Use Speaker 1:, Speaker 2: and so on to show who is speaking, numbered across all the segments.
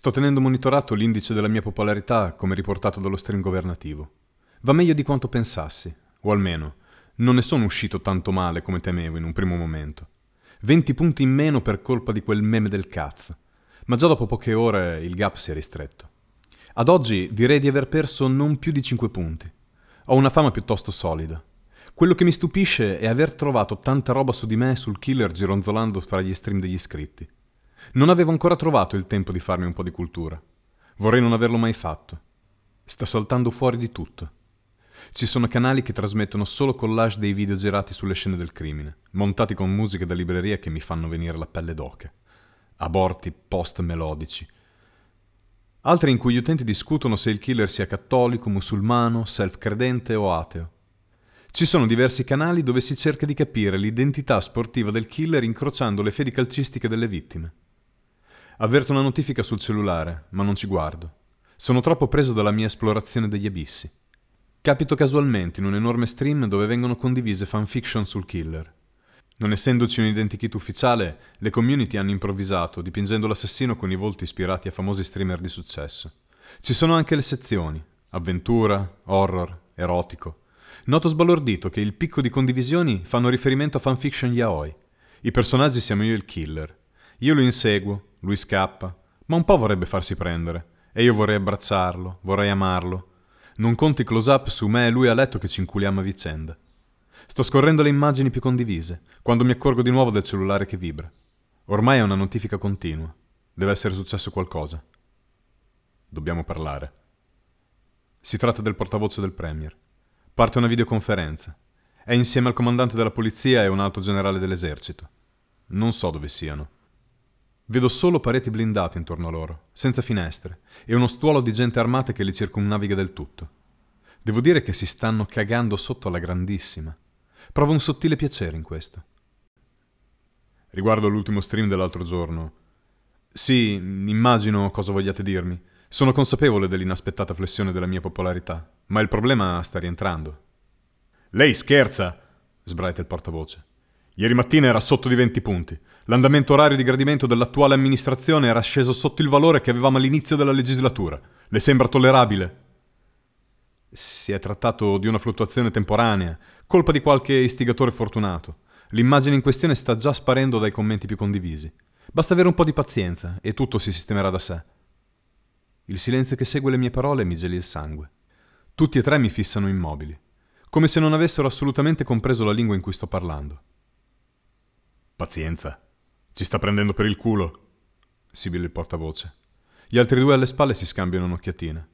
Speaker 1: Sto tenendo monitorato l'indice della mia popolarità come riportato dallo stream governativo. Va meglio di quanto pensassi, o almeno non ne sono uscito tanto male come temevo in un primo momento. 20 punti in meno per colpa di quel meme del cazzo, ma già dopo poche ore il gap si è ristretto. Ad oggi direi di aver perso non più di 5 punti. Ho una fama piuttosto solida. Quello che mi stupisce è aver trovato tanta roba su di me sul killer gironzolando fra gli stream degli iscritti. Non avevo ancora trovato il tempo di farmi un po' di cultura. Vorrei non averlo mai fatto. Sta saltando fuori di tutto. Ci sono canali che trasmettono solo collage dei video girati sulle scene del crimine, montati con musiche da libreria che mi fanno venire la pelle d'oca. Aborti post melodici. Altri in cui gli utenti discutono se il killer sia cattolico, musulmano, self-credente o ateo. Ci sono diversi canali dove si cerca di capire l'identità sportiva del killer incrociando le fedi calcistiche delle vittime. Avverto una notifica sul cellulare, ma non ci guardo. Sono troppo preso dalla mia esplorazione degli abissi. Capito casualmente in un enorme stream dove vengono condivise fanfiction sul killer. Non essendoci un identikit ufficiale, le community hanno improvvisato, dipingendo l'assassino con i volti ispirati a famosi streamer di successo. Ci sono anche le sezioni: avventura, horror, erotico. Noto sbalordito che il picco di condivisioni fanno riferimento a fanfiction yaoi. I personaggi siamo io e il killer. Io lo inseguo, lui scappa, ma un po' vorrebbe farsi prendere. E io vorrei abbracciarlo, vorrei amarlo. Non conti close-up su me e lui a letto che ci inculiamo a vicenda. Sto scorrendo le immagini più condivise, quando mi accorgo di nuovo del cellulare che vibra. Ormai è una notifica continua. Deve essere successo qualcosa. Dobbiamo parlare. Si tratta del portavoce del Premier. Parte una videoconferenza. È insieme al comandante della polizia e un alto generale dell'esercito. Non so dove siano. Vedo solo pareti blindate intorno a loro, senza finestre, e uno stuolo di gente armata che li circumnaviga del tutto. Devo dire che si stanno cagando sotto alla grandissima. Provo un sottile piacere in questo. Riguardo all'ultimo stream dell'altro giorno. Sì, immagino cosa vogliate dirmi. Sono consapevole dell'inaspettata flessione della mia popolarità, ma il problema sta rientrando.
Speaker 2: Lei scherza! sbraita il portavoce. Ieri mattina era sotto di 20 punti. L'andamento orario di gradimento dell'attuale amministrazione era sceso sotto il valore che avevamo all'inizio della legislatura. Le sembra tollerabile?
Speaker 1: Si è trattato di una fluttuazione temporanea, colpa di qualche istigatore fortunato. L'immagine in questione sta già sparendo dai commenti più condivisi. Basta avere un po' di pazienza e tutto si sistemerà da sé. Il silenzio che segue le mie parole mi geli il sangue. Tutti e tre mi fissano immobili, come se non avessero assolutamente compreso la lingua in cui sto parlando.
Speaker 2: Pazienza. Ci sta prendendo per il culo.
Speaker 1: Sibilla il portavoce. Gli altri due alle spalle si scambiano un'occhiatina.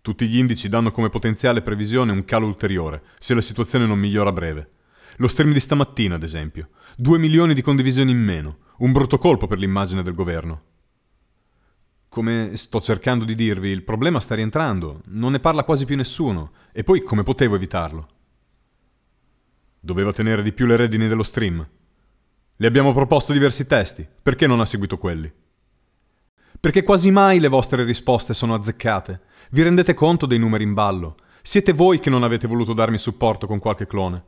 Speaker 2: Tutti gli indici danno come potenziale previsione un calo ulteriore, se la situazione non migliora a breve. Lo stream di stamattina, ad esempio. Due milioni di condivisioni in meno. Un brutto colpo per l'immagine del governo.
Speaker 1: Come sto cercando di dirvi, il problema sta rientrando. Non ne parla quasi più nessuno. E poi come potevo evitarlo?
Speaker 2: Doveva tenere di più le redini dello stream. Le abbiamo proposto diversi testi, perché non ha seguito quelli?
Speaker 1: Perché quasi mai le vostre risposte sono azzeccate. Vi rendete conto dei numeri in ballo? Siete voi che non avete voluto darmi supporto con qualche clone.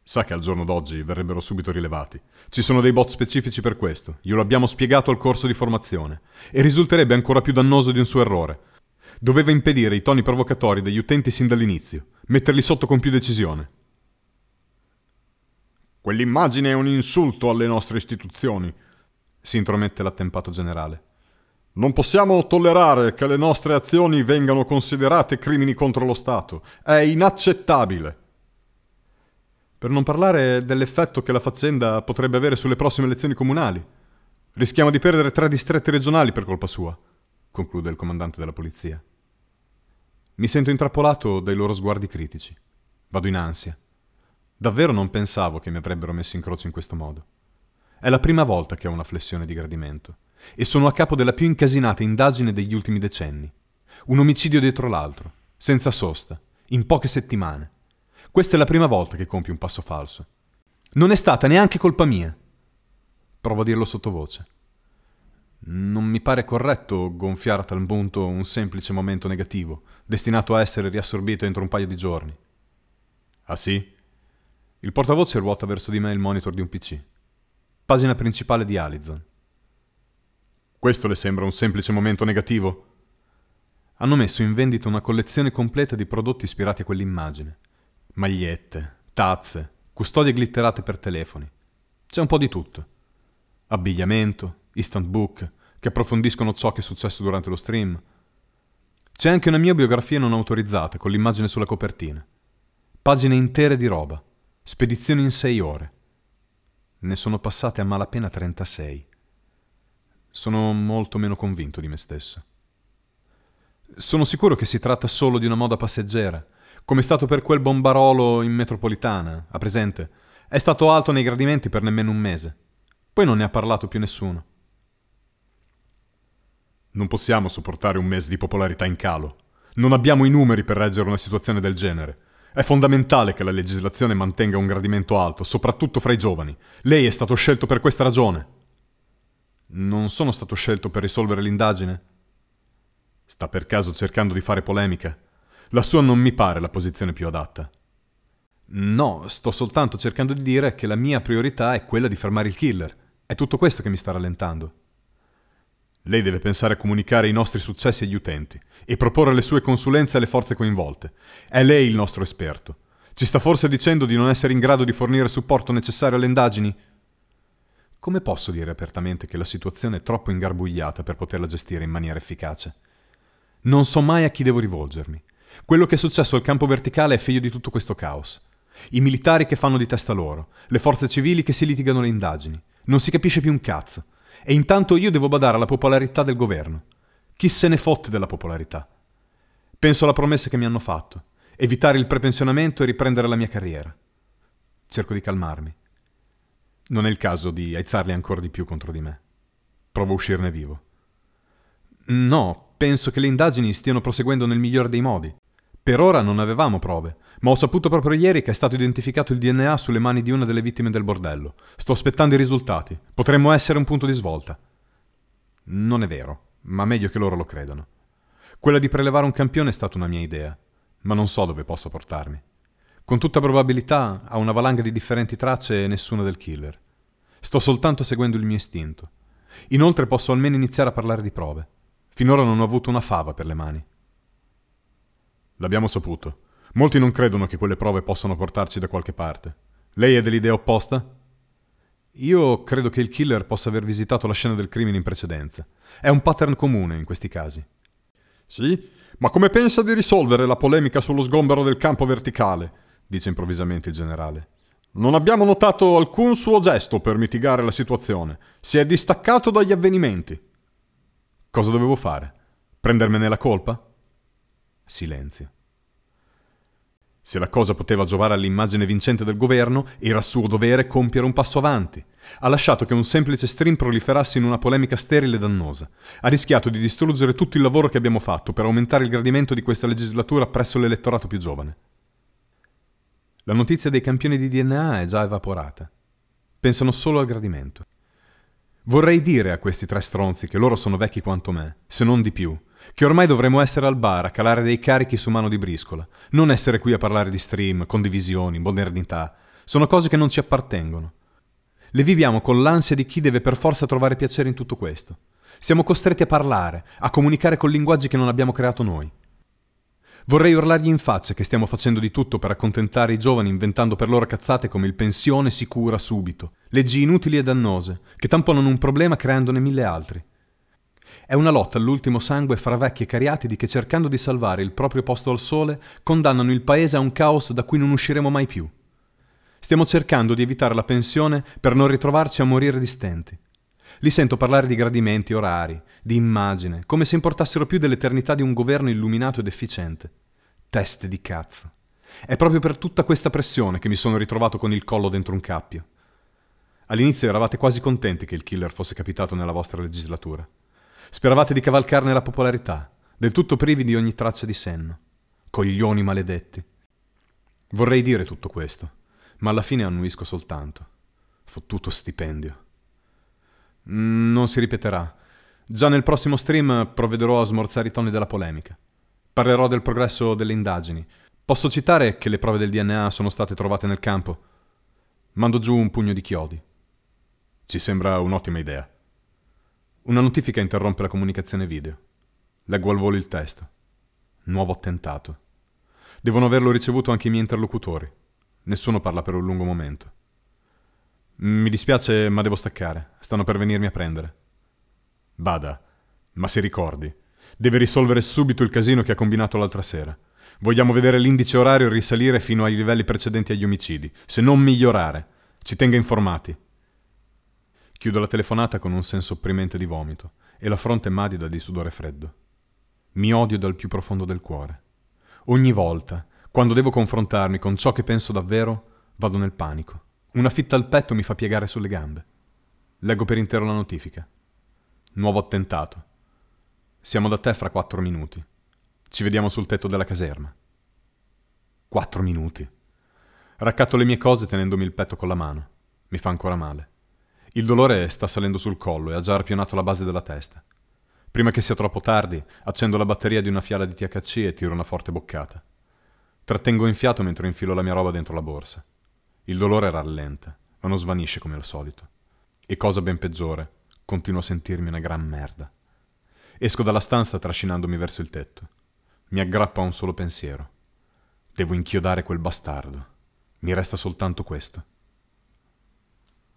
Speaker 2: Sa che al giorno d'oggi verrebbero subito rilevati. Ci sono dei bot specifici per questo, glielo abbiamo spiegato al corso di formazione, e risulterebbe ancora più dannoso di un suo errore. Doveva impedire i toni provocatori degli utenti sin dall'inizio, metterli sotto con più decisione.
Speaker 3: Quell'immagine è un insulto alle nostre istituzioni, si intromette l'attempato generale. Non possiamo tollerare che le nostre azioni vengano considerate crimini contro lo Stato. È inaccettabile.
Speaker 1: Per non parlare dell'effetto che la faccenda potrebbe avere sulle prossime elezioni comunali. Rischiamo di perdere tre distretti regionali per colpa sua, conclude il comandante della polizia. Mi sento intrappolato dai loro sguardi critici. Vado in ansia. Davvero non pensavo che mi avrebbero messo in croce in questo modo. È la prima volta che ho una flessione di gradimento e sono a capo della più incasinata indagine degli ultimi decenni. Un omicidio dietro l'altro, senza sosta, in poche settimane. Questa è la prima volta che compio un passo falso. Non è stata neanche colpa mia. Provo a dirlo sottovoce. Non mi pare corretto gonfiare a tal punto un semplice momento negativo, destinato a essere riassorbito entro un paio di giorni.
Speaker 2: Ah sì?
Speaker 1: Il portavoce ruota verso di me il monitor di un PC. Pagina principale di Alizon.
Speaker 3: Questo le sembra un semplice momento negativo?
Speaker 1: Hanno messo in vendita una collezione completa di prodotti ispirati a quell'immagine. Magliette, tazze, custodie glitterate per telefoni. C'è un po' di tutto. Abbigliamento, instant book, che approfondiscono ciò che è successo durante lo stream. C'è anche una mia biografia non autorizzata con l'immagine sulla copertina. Pagine intere di roba. Spedizioni in sei ore. Ne sono passate a malapena 36. Sono molto meno convinto di me stesso. Sono sicuro che si tratta solo di una moda passeggera, come è stato per quel bombarolo in metropolitana, ha presente? È stato alto nei gradimenti per nemmeno un mese. Poi non ne ha parlato più nessuno.
Speaker 3: Non possiamo sopportare un mese di popolarità in calo. Non abbiamo i numeri per reggere una situazione del genere. È fondamentale che la legislazione mantenga un gradimento alto, soprattutto fra i giovani. Lei è stato scelto per questa ragione.
Speaker 1: Non sono stato scelto per risolvere l'indagine?
Speaker 3: Sta per caso cercando di fare polemica? La sua non mi pare la posizione più adatta.
Speaker 1: No, sto soltanto cercando di dire che la mia priorità è quella di fermare il killer. È tutto questo che mi sta rallentando.
Speaker 3: Lei deve pensare a comunicare i nostri successi agli utenti e proporre le sue consulenze alle forze coinvolte. È lei il nostro esperto. Ci sta forse dicendo di non essere in grado di fornire supporto necessario alle indagini?
Speaker 1: Come posso dire apertamente che la situazione è troppo ingarbugliata per poterla gestire in maniera efficace? Non so mai a chi devo rivolgermi. Quello che è successo al campo verticale è figlio di tutto questo caos. I militari che fanno di testa loro, le forze civili che si litigano le indagini. Non si capisce più un cazzo. E intanto io devo badare alla popolarità del governo. Chi se ne fotte della popolarità? Penso alla promessa che mi hanno fatto. Evitare il prepensionamento e riprendere la mia carriera. Cerco di calmarmi. Non è il caso di aizzarli ancora di più contro di me. Provo a uscirne vivo. No, penso che le indagini stiano proseguendo nel migliore dei modi. Per ora non avevamo prove, ma ho saputo proprio ieri che è stato identificato il DNA sulle mani di una delle vittime del bordello. Sto aspettando i risultati. Potremmo essere un punto di svolta. Non è vero, ma meglio che loro lo credano. Quella di prelevare un campione è stata una mia idea, ma non so dove possa portarmi. Con tutta probabilità ha una valanga di differenti tracce e nessuna del killer. Sto soltanto seguendo il mio istinto. Inoltre posso almeno iniziare a parlare di prove. Finora non ho avuto una fava per le mani.
Speaker 3: L'abbiamo saputo. Molti non credono che quelle prove possano portarci da qualche parte. Lei è dell'idea opposta?
Speaker 1: Io credo che il killer possa aver visitato la scena del crimine in precedenza. È un pattern comune in questi casi.
Speaker 3: Sì? Ma come pensa di risolvere la polemica sullo sgombero del campo verticale? dice improvvisamente il generale. Non abbiamo notato alcun suo gesto per mitigare la situazione. Si è distaccato dagli avvenimenti.
Speaker 1: Cosa dovevo fare? Prendermene la colpa? Silenzio. Se la cosa poteva giovare all'immagine vincente del governo, era suo dovere compiere un passo avanti. Ha lasciato che un semplice stream proliferasse in una polemica sterile e dannosa. Ha rischiato di distruggere tutto il lavoro che abbiamo fatto per aumentare il gradimento di questa legislatura presso l'elettorato più giovane. La notizia dei campioni di DNA è già evaporata. Pensano solo al gradimento. Vorrei dire a questi tre stronzi che loro sono vecchi quanto me, se non di più, che ormai dovremmo essere al bar a calare dei carichi su mano di briscola, non essere qui a parlare di stream, condivisioni, modernità. Sono cose che non ci appartengono. Le viviamo con l'ansia di chi deve per forza trovare piacere in tutto questo. Siamo costretti a parlare, a comunicare con linguaggi che non abbiamo creato noi. Vorrei urlargli in faccia che stiamo facendo di tutto per accontentare i giovani inventando per loro cazzate come il pensione sicura subito, leggi inutili e dannose, che tamponano un problema creandone mille altri. È una lotta all'ultimo sangue fra vecchi e cariatidi che cercando di salvare il proprio posto al sole condannano il paese a un caos da cui non usciremo mai più. Stiamo cercando di evitare la pensione per non ritrovarci a morire di stenti. Li sento parlare di gradimenti orari, di immagine, come se importassero più dell'eternità di un governo illuminato ed efficiente. Teste di cazzo. È proprio per tutta questa pressione che mi sono ritrovato con il collo dentro un cappio. All'inizio eravate quasi contenti che il killer fosse capitato nella vostra legislatura. Speravate di cavalcarne la popolarità, del tutto privi di ogni traccia di senno. Coglioni maledetti. Vorrei dire tutto questo, ma alla fine annuisco soltanto. Fottuto stipendio. Non si ripeterà. Già nel prossimo stream provvederò a smorzare i toni della polemica. Parlerò del progresso delle indagini. Posso citare che le prove del DNA sono state trovate nel campo? Mando giù un pugno di chiodi.
Speaker 3: Ci sembra un'ottima idea.
Speaker 1: Una notifica interrompe la comunicazione video. Leggo al volo il testo. Nuovo attentato. Devono averlo ricevuto anche i miei interlocutori. Nessuno parla per un lungo momento. Mi dispiace, ma devo staccare. Stanno per venirmi a prendere.
Speaker 3: Bada, ma si ricordi, deve risolvere subito il casino che ha combinato l'altra sera. Vogliamo vedere l'indice orario risalire fino ai livelli precedenti agli omicidi, se non migliorare. Ci tenga informati.
Speaker 1: Chiudo la telefonata con un senso opprimente di vomito e la fronte madida di sudore freddo. Mi odio dal più profondo del cuore. Ogni volta, quando devo confrontarmi con ciò che penso davvero, vado nel panico. Una fitta al petto mi fa piegare sulle gambe. Leggo per intero la notifica. Nuovo attentato. Siamo da te fra quattro minuti. Ci vediamo sul tetto della caserma. Quattro minuti. Raccatto le mie cose tenendomi il petto con la mano. Mi fa ancora male. Il dolore sta salendo sul collo e ha già arpionato la base della testa. Prima che sia troppo tardi, accendo la batteria di una fiala di THC e tiro una forte boccata. Trattengo in fiato mentre infilo la mia roba dentro la borsa. Il dolore rallenta, ma non svanisce come al solito. E cosa ben peggiore, continuo a sentirmi una gran merda. Esco dalla stanza trascinandomi verso il tetto. Mi aggrappa a un solo pensiero. Devo inchiodare quel bastardo. Mi resta soltanto questo.